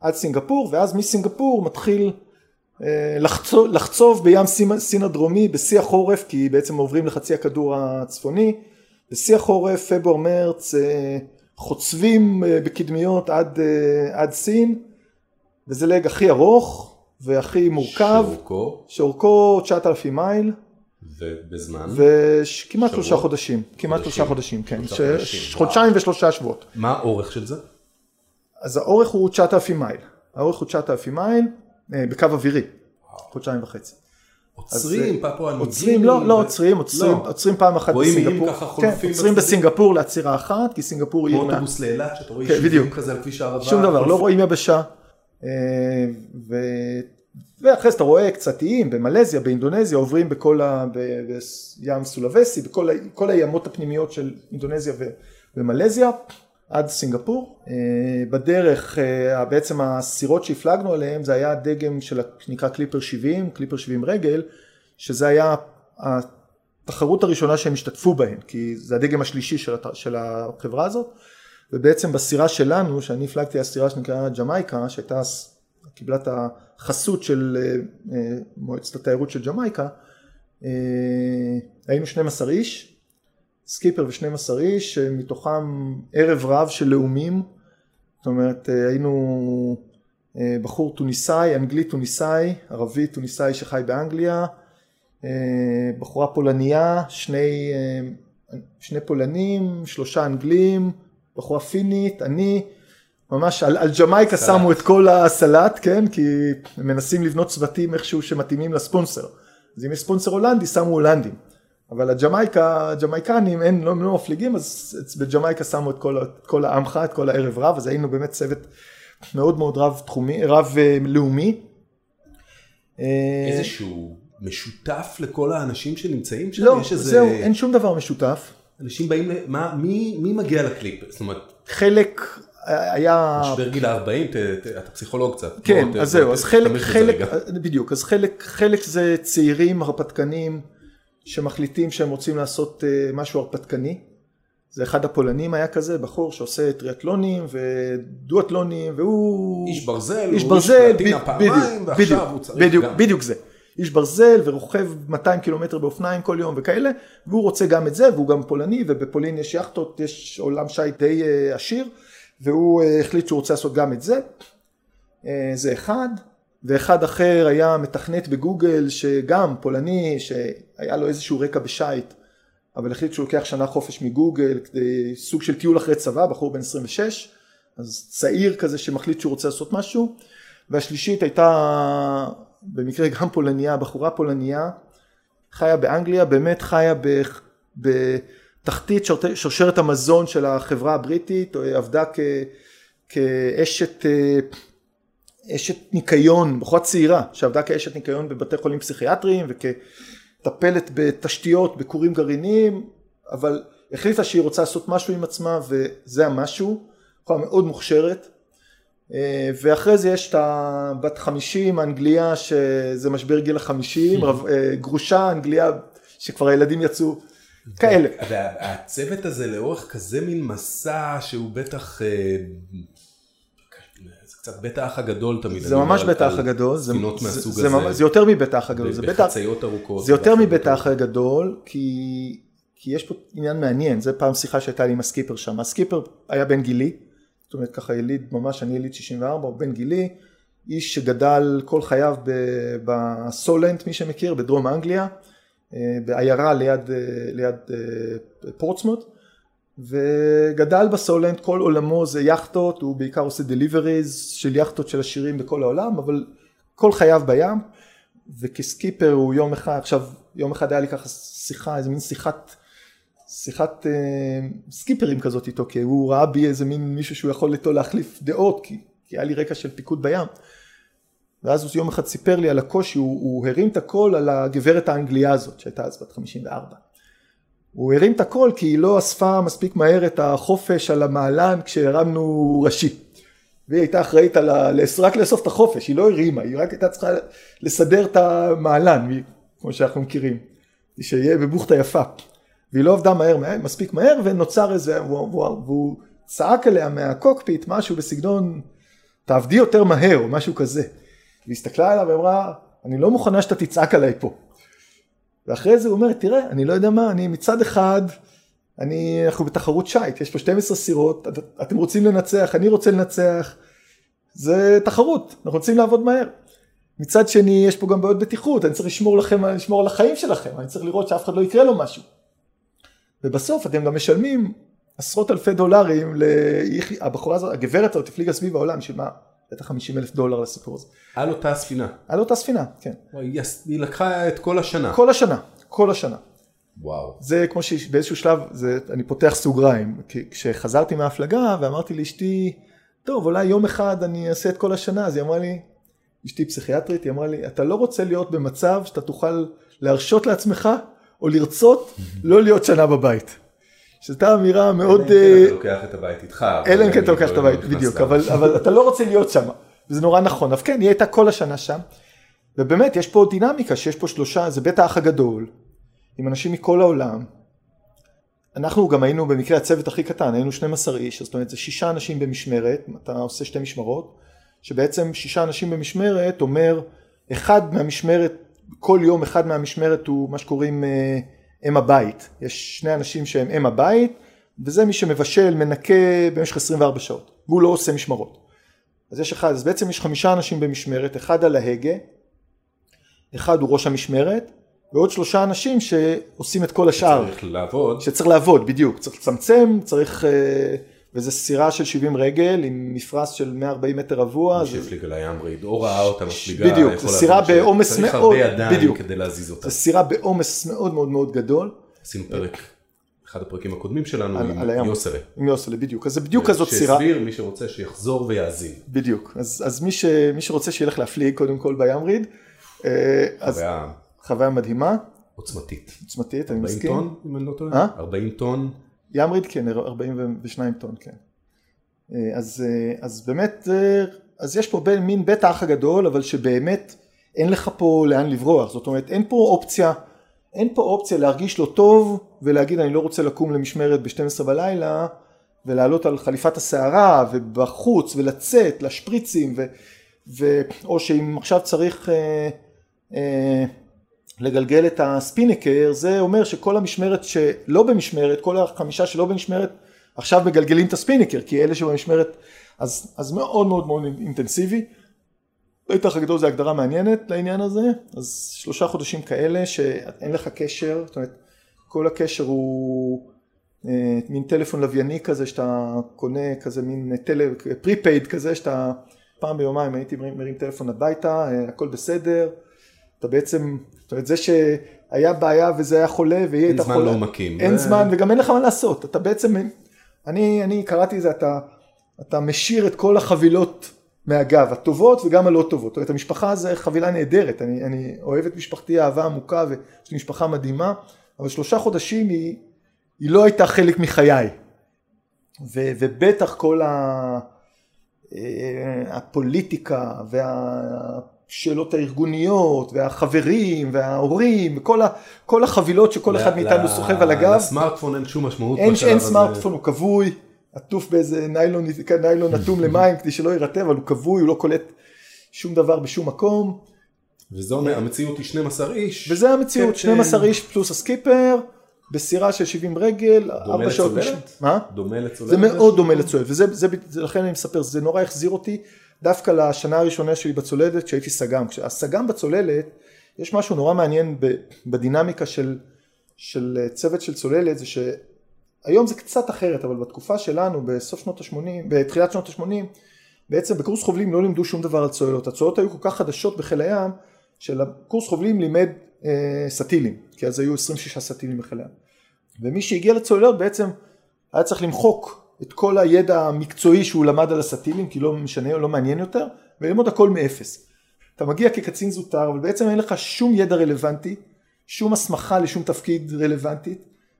Speaker 4: עד סינגפור, ואז מסינגפור מתחיל אה, לחצוב, לחצוב בים סין, סין הדרומי בשיא החורף, כי בעצם עוברים לחצי הכדור הצפוני, בשיא החורף, פברואר מרץ, אה, חוצבים אה, בקדמיות עד, עד סין, וזה לג הכי ארוך והכי מורכב,
Speaker 3: שאורכו,
Speaker 4: שאורכו 9,000 מייל,
Speaker 3: ובזמן.
Speaker 4: וכמעט? שלושה חודשים, כמעט. שלושה חודשים, כן, חודשיים ושלושה שבועות.
Speaker 3: מה האורך של זה?
Speaker 4: אז האורך הוא 9,000 מייל, האורך הוא 9,000 מייל אה, בקו אווירי, חודשיים וחצי.
Speaker 3: עוצרים, פפואה ניו
Speaker 4: עוצרים, לא, לא עוצרים, עוצרים,
Speaker 3: לא.
Speaker 4: עוצרים פעם אחת בסינגפור. כן, עוצרים. בסינגפור לעצירה אחת, כי סינגפור היא
Speaker 3: כמו אוטובוס לאילת, שאתה רואה
Speaker 4: כן,
Speaker 3: יישובים
Speaker 4: בדיוק.
Speaker 3: כזה על כביש הערבה.
Speaker 4: שום דבר, לא. רואים יבשה. אה, ו... ואחרי זה אתה רואה קצת איים במלזיה, באינדונזיה, עוברים בכל ה... בים סולווסי, בכל ה... הימות הפנימיות של אינדונזיה. ומלזיה, עד סינגפור. אה, בדרך, אה, בעצם הסירות שהפלגנו עליהן, זה היה הדגם של שנקרא קליפר 70, קליפר 70 רגל, שזה היה התחרות הראשונה שהם השתתפו בהן, כי זה הדגם השלישי של. של החברה הזאת. ובעצם בסירה שלנו, שאני הפלגתי הסירה שנקראה ג'מייקה, שהייתה, קיבלה את החסות של אה, אה, מועצת התיירות של ג'מייקה, אה, היינו 12 איש, סקיפר ו-12 איש, מתוכם ערב רב של לאומים, זאת אומרת היינו בחור טוניסאי, אנגלי טוניסאי, ערבי טוניסאי שחי באנגליה, בחורה פולניה, שני, שני פולנים, שלושה אנגלים, בחורה פינית, אני, ממש על, על ג'מייקה
Speaker 3: סלט.
Speaker 4: שמו את כל הסלט, כן, כי הם מנסים לבנות צוותים איכשהו שמתאימים לספונסר. אז אם יש ספונסר הולנדי, שמו הולנדים. אבל הג'מייקה, הג'מייקנים, אין, לא, לא מפליגים, אז בג'מייקה שמו את כל, את כל העמך, את כל הערב רב, אז היינו באמת צוות מאוד מאוד רב תחומי, רב אה, לאומי. אה,
Speaker 3: איזשהו משותף לכל האנשים שנמצאים שם?
Speaker 4: לא,
Speaker 3: יש איזה...
Speaker 4: זהו, אין שום דבר משותף.
Speaker 3: אנשים באים, מה, מי, מי מגיע לקליפ? זאת אומרת,
Speaker 4: חלק אה, היה...
Speaker 3: משבר גיל ה-40, ת- ת- אתה פסיכולוג קצת.
Speaker 4: כן,
Speaker 3: בוא,
Speaker 4: אז זהו, אז חלק,
Speaker 3: בזה
Speaker 4: חלק,
Speaker 3: רגע.
Speaker 4: בדיוק, אז חלק, חלק זה צעירים הרפתקנים שמחליטים שהם רוצים לעשות אה, משהו הרפתקני. זה אחד הפולנים היה כזה, בחור שעושה טריאטלונים ודואטלונים והוא...
Speaker 3: איש ברזל,
Speaker 4: איש
Speaker 3: הוא
Speaker 4: ברזל,
Speaker 3: פלטינה פעמיים, ועכשיו הוא צריך
Speaker 4: בדיוק,
Speaker 3: גם.
Speaker 4: בדיוק זה. איש ברזל ורוכב 200 קילומטר באופניים כל יום וכאלה, והוא רוצה גם את זה, והוא גם פולני, ובפולין יש יכטות, יש עולם שיט די אה, עשיר, והוא אה, החליט שהוא רוצה לעשות גם את זה. אה, זה אחד, ואחד אחר היה מתכנת בגוגל, שגם פולני, שהיה לו איזשהו רקע בשייט, אבל החליט שהוא לוקח שנה חופש מגוגל, כדי סוג של טיול אחרי צבא, בחור בן 26, אז צעיר כזה שמחליט שהוא רוצה לעשות משהו, והשלישית הייתה במקרה גם פולניה, בחורה פולניה, חיה באנגליה, באמת חיה בתחתית שרשרת המזון של החברה הבריטית, עבדה כ, כאשת אה, אשת ניקיון, בחורה צעירה שעבדה כאשת ניקיון בבתי חולים פסיכיאטריים וכטפלת בתשתיות, בכורים גרעיניים, אבל החליטה שהיא רוצה לעשות משהו עם עצמה וזה המשהו, בחורה מאוד מוכשרת. אה, ואחרי זה יש את הבת חמישים, האנגליה שזה משבר גיל החמישים, אה, גרושה, אנגליה שכבר הילדים יצאו, כאלה.
Speaker 3: והצוות הזה לאורך כזה מין מסע שהוא בטח, אה, זה קצת בית האח הגדול תמיד.
Speaker 4: זה ממש בית האח הגדול, זה,
Speaker 3: ספינות מהסוג
Speaker 4: זה,
Speaker 3: הזה.
Speaker 4: זה יותר מבית האח הגדול,
Speaker 3: בחציות ארוכות.
Speaker 4: זה יותר. מבית האח הגדול, כי, כי יש פה עניין מעניין, זה פעם שיחה שהייתה לי עם הסקיפר שם, הסקיפר היה בן גילי, זאת אומרת ככה יליד ממש, אני יליד 64, הוא בן גילי, איש שגדל כל חייו בסולנט, מי שמכיר, בדרום אנגליה, אה, בעיירה ליד, אה, ליד אה, פורטסמוט, וגדל בסולנט, כל עולמו זה יכטות, הוא בעיקר עושה דליבריז של יכטות של עשירים בכל העולם, אבל כל חייו בים, וכסקיפר הוא יום אחד, עכשיו יום אחד היה לי ככה שיחה, איזה מין שיחת, שיחת אה, סקיפרים כזאת איתו, כי הוא ראה בי איזה מין מישהו שהוא יכול איתו להחליף דעות, כי, כי היה לי רקע של פיקוד בים. ואז הוא יום אחד סיפר לי על הקושי, הוא, הוא הרים את הקול על הגברת האנגליה הזאת, שהייתה אז בת 54. הוא הרים את הקול כי היא לא אספה מספיק מהר את החופש על המעלן כשהרמנו ראשי. והיא הייתה אחראית על ה... רק לאסוף את החופש, היא לא הרימה, היא רק הייתה צריכה לסדר את המעלן, כמו שאנחנו מכירים, שיהיה בבוכטה יפה. והיא לא עבדה מהר, מספיק מהר, ונוצר איזה, והוא, צעק עליה מהקוקפיט משהו בסגנון, תעבדי יותר מהר, או משהו כזה. והיא הסתכלה עליו ואמרה, אני לא מוכנה שאתה תצעק עליי פה. ואחרי זה הוא אומר, תראה, אני לא יודע מה, אני מצד אחד, אני, אנחנו בתחרות שייט, יש פה 12 סירות, את, אתם רוצים לנצח, אני רוצה לנצח, זה תחרות, אנחנו רוצים לעבוד מהר. מצד שני, יש פה גם בעיות בטיחות, אני צריך לשמור לכם, לשמור על החיים שלכם, אני צריך לראות שאף אחד לא יקרה לו משהו. ובסוף אתם גם משלמים עשרות אלפי דולרים, לבחורה הזאת, הגברת הזאת הפליגה סביב העולם, שמה, בטח 50 אלף דולר לסיפור הזה.
Speaker 3: על אותה ספינה.
Speaker 4: על אותה ספינה, כן.
Speaker 3: היא היא לקחה את כל השנה.
Speaker 4: כל השנה, כל השנה.
Speaker 3: וואו.
Speaker 4: זה כמו שבאיזשהו שלב, זה, אני פותח סוגריים, כשחזרתי מההפלגה ואמרתי לאשתי, טוב אולי יום אחד אני אעשה את כל השנה, אז היא אמרה לי, אשתי פסיכיאטרית, היא אמרה לי, אתה לא רוצה להיות במצב שאתה תוכל להרשות לעצמך, או לרצות לא להיות שנה בבית. שזו אמירה מאוד,
Speaker 3: אלא אם כן
Speaker 4: אה,
Speaker 3: אתה לוקח את הבית איתך.
Speaker 4: אלא אם כן אתה לוקח
Speaker 3: לא-
Speaker 4: את הבית, בדיוק, אבל אתה לא רוצה להיות שם, וזה נורא נכון, אז כן, היא הייתה כל השנה שם, ובאמת יש פה דינמיקה, שיש פה שלושה, זה בית האח הגדול, עם אנשים מכל העולם, אנחנו גם היינו במקרה הצוות הכי קטן, היינו 12 איש, זאת אומרת זה שישה אנשים במשמרת, אתה עושה שתי משמרות, שבעצם שישה אנשים במשמרת אומר, אחד מהמשמרת, כל יום אחד מהמשמרת הוא מה שקוראים אה, אם הבית, יש שני אנשים שהם אם הבית, וזה מי שמבשל, מנקה במשך 24 שעות, והוא לא עושה משמרות. אז יש אחד, אז בעצם יש חמישה אנשים במשמרת, אחד על ההגה, אחד הוא ראש המשמרת, ועוד שלושה אנשים שעושים את כל השאר.
Speaker 3: צריך לעבוד.
Speaker 4: שצריך לעבוד, בדיוק, צריך לצמצם, צריך, אה, וזה סירה של 70 רגל עם מפרש של 140 מטר רבוע,
Speaker 3: מי שהפליג על הים ראיד או ראה אותה מפליגה.
Speaker 4: בדיוק, זו סירה בעומס מאוד-
Speaker 3: הרבה ידיים. כדי להזיז אותה.
Speaker 4: זה סירה בעומס מאוד מאוד מאוד גדול,
Speaker 3: עשינו פרק, אחד הפרקים הקודמים שלנו. עם יוסרה.
Speaker 4: עם יוסלה, בדיוק, אז זה בדיוק כזאת סירה,
Speaker 3: שהסביר מי שרוצה שיחזור ויאזין.
Speaker 4: בדיוק, אז, מי, שרוצה שילך להפליג קודם כל בים ריד, אה,
Speaker 3: חוויה
Speaker 4: מדהימה,
Speaker 3: עוצמתית.
Speaker 4: עוצמתית, אני
Speaker 3: 40
Speaker 4: מסכים,
Speaker 3: טון, אם אני לא טועה?
Speaker 4: אה?
Speaker 3: 40 טון.
Speaker 4: ים ריד כן, 42 טון, כן. אה, אז, אה, אז באמת, אה, אז יש פה בין, מין בית האח הגדול, אבל שבאמת אין לך פה לאן לברוח, זאת אומרת אין פה אופציה, אין פה אופציה להרגיש לא טוב ולהגיד אני לא רוצה לקום למשמרת ב-12 בלילה ולעלות על חליפת הסערה ובחוץ ולצאת לשפריצים ו, ו, או שאם עכשיו צריך אה, אה, לגלגל את הספינקר זה אומר שכל המשמרת שלא במשמרת כל החמישה שלא במשמרת עכשיו מגלגלים את הספינקר כי אלה שבמשמרת אז, אז מאוד מאוד מאוד אינטנסיבי. בטח הגדול זה הגדרה מעניינת לעניין הזה אז שלושה חודשים כאלה שאין לך קשר זאת אומרת כל הקשר הוא אה, מין טלפון לווייני כזה שאתה קונה כזה מין טל... פריפייד כזה שאתה פעם ביומיים הייתי מרים, מרים טלפון הביתה אה, הכל בסדר. אתה בעצם אומרת זה שהיה בעיה וזה היה חולה והיא
Speaker 3: אין
Speaker 4: הייתה
Speaker 3: זמן
Speaker 4: חולה
Speaker 3: לא מכים.
Speaker 4: אין
Speaker 3: זה-
Speaker 4: זמן וגם אין לך מה לעשות. אתה בעצם אני אני קראתי את זה אתה אתה משאיר את כל החבילות מהגב הטובות וגם הלא טובות. זאת אומרת המשפחה זה חבילה נהדרת. אני, אני אוהב את משפחתי אהבה עמוקה ויש לי משפחה מדהימה אבל שלושה חודשים היא, היא לא הייתה חלק מחיי. ו, ובטח כל ה, אה, הפוליטיקה והשאלות הארגוניות והחברים וההורים וכל ה, כל החבילות שכל אחד מאיתנו
Speaker 3: ל-
Speaker 4: סוחב על הגב
Speaker 3: לסמארטפון אין שום משמעות
Speaker 4: אין, אין
Speaker 3: הזה.
Speaker 4: סמארטפון, הוא כבוי, עטוף באיזה ניילון, ניילון *laughs* אטום למים כדי שלא יירטב, אבל הוא כבוי, הוא לא קולט שום דבר בשום מקום,
Speaker 3: וזו המציאות היא 12 איש.
Speaker 4: וזה המציאות,
Speaker 3: קפטן.
Speaker 4: 12 איש פלוס הסקיפר, בסירה של 70 רגל, 4 שעות,
Speaker 3: לצוללת?
Speaker 4: מש- מה?
Speaker 3: דומה לצוללת.
Speaker 4: זה מאוד דומה לצוללת, וזה זה, זה, לכן אני מספר, זה נורא החזיר אותי דווקא לשנה הראשונה שלי בצוללת, כשהייתי סג"ם. הסג"ם בצוללת, יש משהו נורא מעניין בדינמיקה של, של צוות של צוללת, זה שהיום זה קצת אחרת, אבל בתקופה שלנו, בסוף שנות ה-80, בתחילת שנות ה-80, בעצם בקורס חובלים לא לימדו שום דבר על צוללות. הצוללות היו כל כך חדשות בחיל הים, שלקורס חובלים לימד אה, סטילים, כי אז היו 26 סטילים בחיל הים. ומי שהגיע לצוללות בעצם היה צריך למחוק את כל הידע המקצועי שהוא למד על הסטילים, כי לא משנה, לא מעניין יותר, וללמוד הכל מאפס. אתה מגיע כקצין זוטר, אבל בעצם אין לך שום ידע רלוונטי, שום הסמכה לשום תפקיד רלוונטית.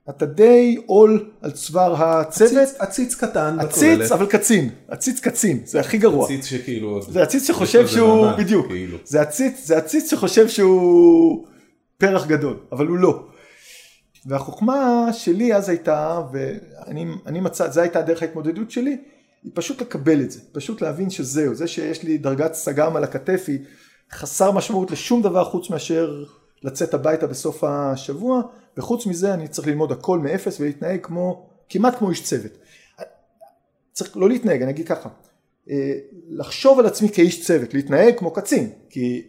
Speaker 4: אתה די עול על צוואר הצוות.
Speaker 3: עציץ- עציץ קטן
Speaker 4: עציץ. אבל קצין. עציץ קצין, זה הכי גרוע.
Speaker 3: עציץ שכאילו...
Speaker 4: זה עציץ שחושב שהוא, בדיוק,
Speaker 3: כאילו.
Speaker 4: זה עציץ, זה עציץ שחושב שהוא פרח גדול, אבל הוא לא. והחוכמה שלי אז הייתה, ואני אני מצא, זו הייתה דרך ההתמודדות שלי, היא פשוט לקבל את זה, פשוט להבין שזהו, זה שיש לי דרגת סג"ם על הכתף היא חסר משמעות לשום דבר חוץ מאשר לצאת הביתה בסוף השבוע, וחוץ מזה אני צריך ללמוד הכל מאפס ולהתנהג כמו, כמעט כמו איש צוות. צריך לא להתנהג, אני אגיד ככה, אה, לחשוב על עצמי כאיש צוות, להתנהג כמו קצין, כי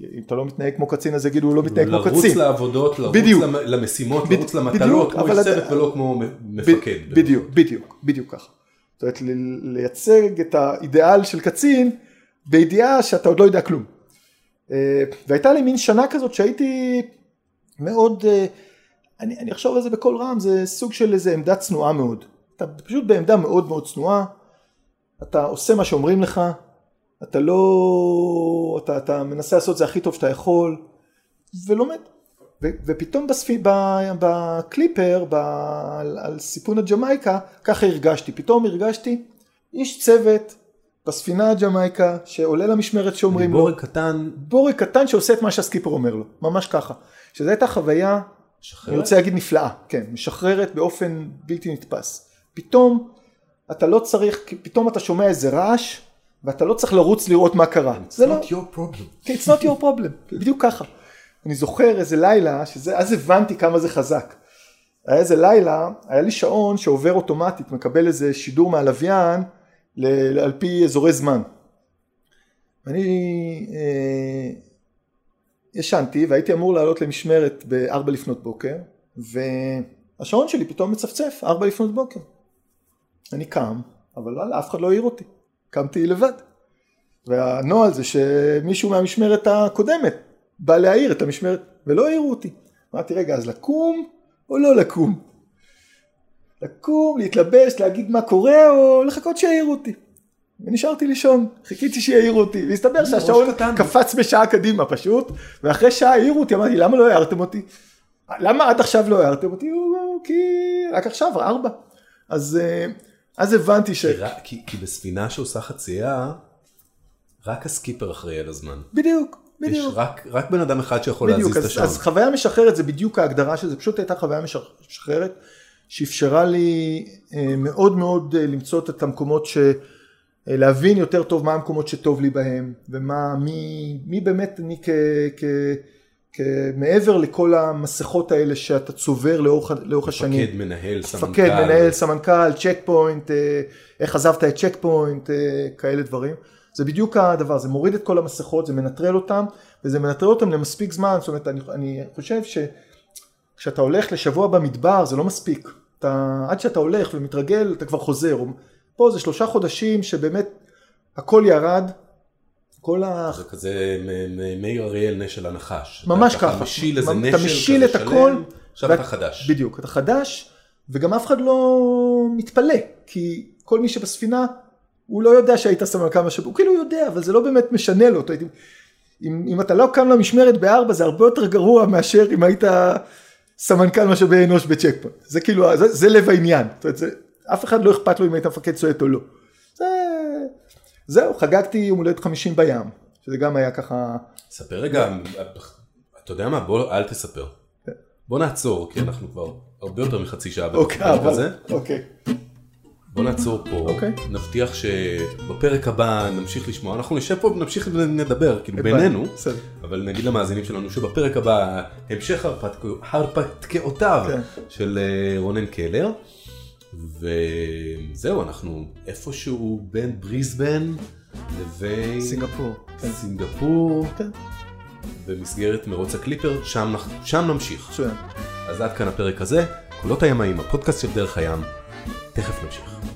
Speaker 4: אם אתה לא מתנהג כמו קצין אז יגידו הוא לא מתנהג כמו
Speaker 3: לרוץ
Speaker 4: קצין.
Speaker 3: לעבודות, לרוץ
Speaker 4: בדיוק.
Speaker 3: למ- למשימות, לרוץ למטלות, כמו איש צוות ולא כמו מפקד.
Speaker 4: בדיוק, בדיוק, בדיוק ככה. זאת אומרת, לייצג את האידיאל של קצין, בידיעה שאתה עוד לא יודע כלום. אה, והייתה לי מין שנה כזאת שהייתי מאוד, אה, אני, אני אחשוב על זה בקול רם, זה סוג של איזה עמדה צנועה מאוד. אתה פשוט בעמדה מאוד מאוד צנועה, אתה עושה מה שאומרים לך, אתה לא, אתה, אתה מנסה לעשות את זה הכי טוב שאתה יכול, ולומד. ו, ופתאום בספי, ב, בקליפר, ב, על, על סיפון הג'מייקה, ככה הרגשתי. פתאום הרגשתי איש צוות בספינה הג'מייקה שעולה למשמרת שאומרים לו.
Speaker 3: בורג קטן.
Speaker 4: בורג קטן שעושה את מה שהסקיפר אומר לו, ממש ככה. שזו הייתה חוויה,
Speaker 3: משחררת?
Speaker 4: אני רוצה להגיד נפלאה, כן, משחררת באופן בלתי נתפס. פתאום אתה לא צריך, פתאום אתה שומע איזה רעש, ואתה לא צריך לרוץ לראות מה קרה.
Speaker 3: It's
Speaker 4: לא,
Speaker 3: not your problem. *laughs*
Speaker 4: it's not your problem, בדיוק ככה. אני זוכר איזה לילה, שזה, אז הבנתי כמה זה חזק. היה איזה לילה, היה לי שעון שעובר אוטומטית, מקבל איזה שידור מהלוויין ל- על פי אזורי זמן. ואני אה, ישנתי והייתי אמור לעלות למשמרת בארבע לפנות בוקר, והשעון שלי פתאום מצפצף, ארבע לפנות בוקר. אני קם, אבל וואלה, אף אחד לא העיר אותי, קמתי לבד. והנוהל זה שמישהו מהמשמרת הקודמת בא להעיר את המשמרת, ולא העירו אותי. אמרתי, רגע, אז לקום או לא לקום? לקום, להתלבש, להגיד מה קורה, או לחכות שיעירו אותי. ונשארתי לישון, חיכיתי שיעירו אותי, והסתבר שהשעון. קפץ בשעה קדימה פשוט, ואחרי שעה העירו אותי, אמרתי, למה לא הערתם אותי? למה עד עכשיו לא הערתם אותי? "הוא- כי רק עכשיו, ארבע. אז, אה, אז הבנתי ש...
Speaker 3: כי כי כי בספינה שעושה חצייה, רק הסקיפר אחראי על הזמן.
Speaker 4: בדיוק,
Speaker 3: יש
Speaker 4: בדיוק.
Speaker 3: רק רק בן אדם אחד שיכול
Speaker 4: בדיוק,
Speaker 3: להזיז את
Speaker 4: אז,
Speaker 3: השעון.
Speaker 4: אז חוויה משחררת זה בדיוק ההגדרה של זה, פשוט הייתה חוויה משח- משחררת שאפשרה לי אה, מאוד מאוד אה, למצוא את המקומות ש... אה, להבין יותר טוב מה המקומות שטוב לי בהם ומה, מי, מי באמת אני כ... כ... מעבר לכל המסכות האלה שאתה צובר לאורך, לאורך השנים.
Speaker 3: מפקד, מנהל, סמנכ"ל.
Speaker 4: מפקד, מנהל, סמנכ"ל, צ'ק פוינט, איך עזבת את צ'ק פוינט, אה, כאלה דברים. זה בדיוק הדבר, זה מוריד את כל המסכות, זה מנטרל אותם, וזה מנטרל אותם למספיק זמן, זאת אומרת, אני, אני חושב שכשאתה הולך לשבוע במדבר זה לא מספיק. אתה, עד שאתה הולך ומתרגל, אתה כבר חוזר. פה זה שלושה חודשים שבאמת הכל ירד, כל ה...
Speaker 3: זה כזה מאיר אריאל, נשל הנחש.
Speaker 4: ממש
Speaker 3: אתה
Speaker 4: ככה.
Speaker 3: משיל איזה
Speaker 4: אתה
Speaker 3: נשל
Speaker 4: משיל
Speaker 3: כזה
Speaker 4: את הכל,
Speaker 3: עכשיו אתה חדש.
Speaker 4: בדיוק, אתה חדש, וגם אף אחד לא מתפלא, כי כל מי שבספינה, הוא לא יודע שהיית סמנכ"ל משאב, הוא כאילו יודע, אבל זה לא באמת משנה לו. אתה אם, אם אתה לא קם למשמרת בארבע, זה הרבה יותר גרוע מאשר אם היית סמנכ"ל משאבי אנוש בצ'ק פוינט. זה כאילו, זה, זה לב העניין. זאת אומרת, זה, אף אחד לא אכפת לו אם היית מפקד צועט או לא. זה, זהו, חגגתי יום הולדת 50 בים, שזה גם היה ככה,
Speaker 3: ספר רגע, אתה יודע מה? בוא, אל תספר. בוא נעצור, כי אנחנו כבר הרבה יותר מחצי שעה
Speaker 4: אוקיי,
Speaker 3: בפרק הזה.
Speaker 4: אוקיי,
Speaker 3: בוא נעצור פה,
Speaker 4: אוקיי.
Speaker 3: נבטיח שבפרק הבא נמשיך לשמוע, אנחנו נשב פה ונמשיך לדבר, כאילו
Speaker 4: הבנתי,
Speaker 3: בינינו,
Speaker 4: בסדר.
Speaker 3: אבל נגיד למאזינים שלנו שבפרק הבא המשך הרפתקאו- הרפתקאותיו
Speaker 4: כן.
Speaker 3: של אה, רונן קלר, וזהו, אנחנו איפשהו בין בריסבן לבין
Speaker 4: סינגפור. כן.
Speaker 3: סינגפור,
Speaker 4: כן.
Speaker 3: במסגרת מרוץ הקליפר, שם, שם נמשיך.
Speaker 4: מצוין.
Speaker 3: אז עד כאן הפרק הזה, קולות הימאים, הפודקאסט של דרך הים, תכף נמשיך.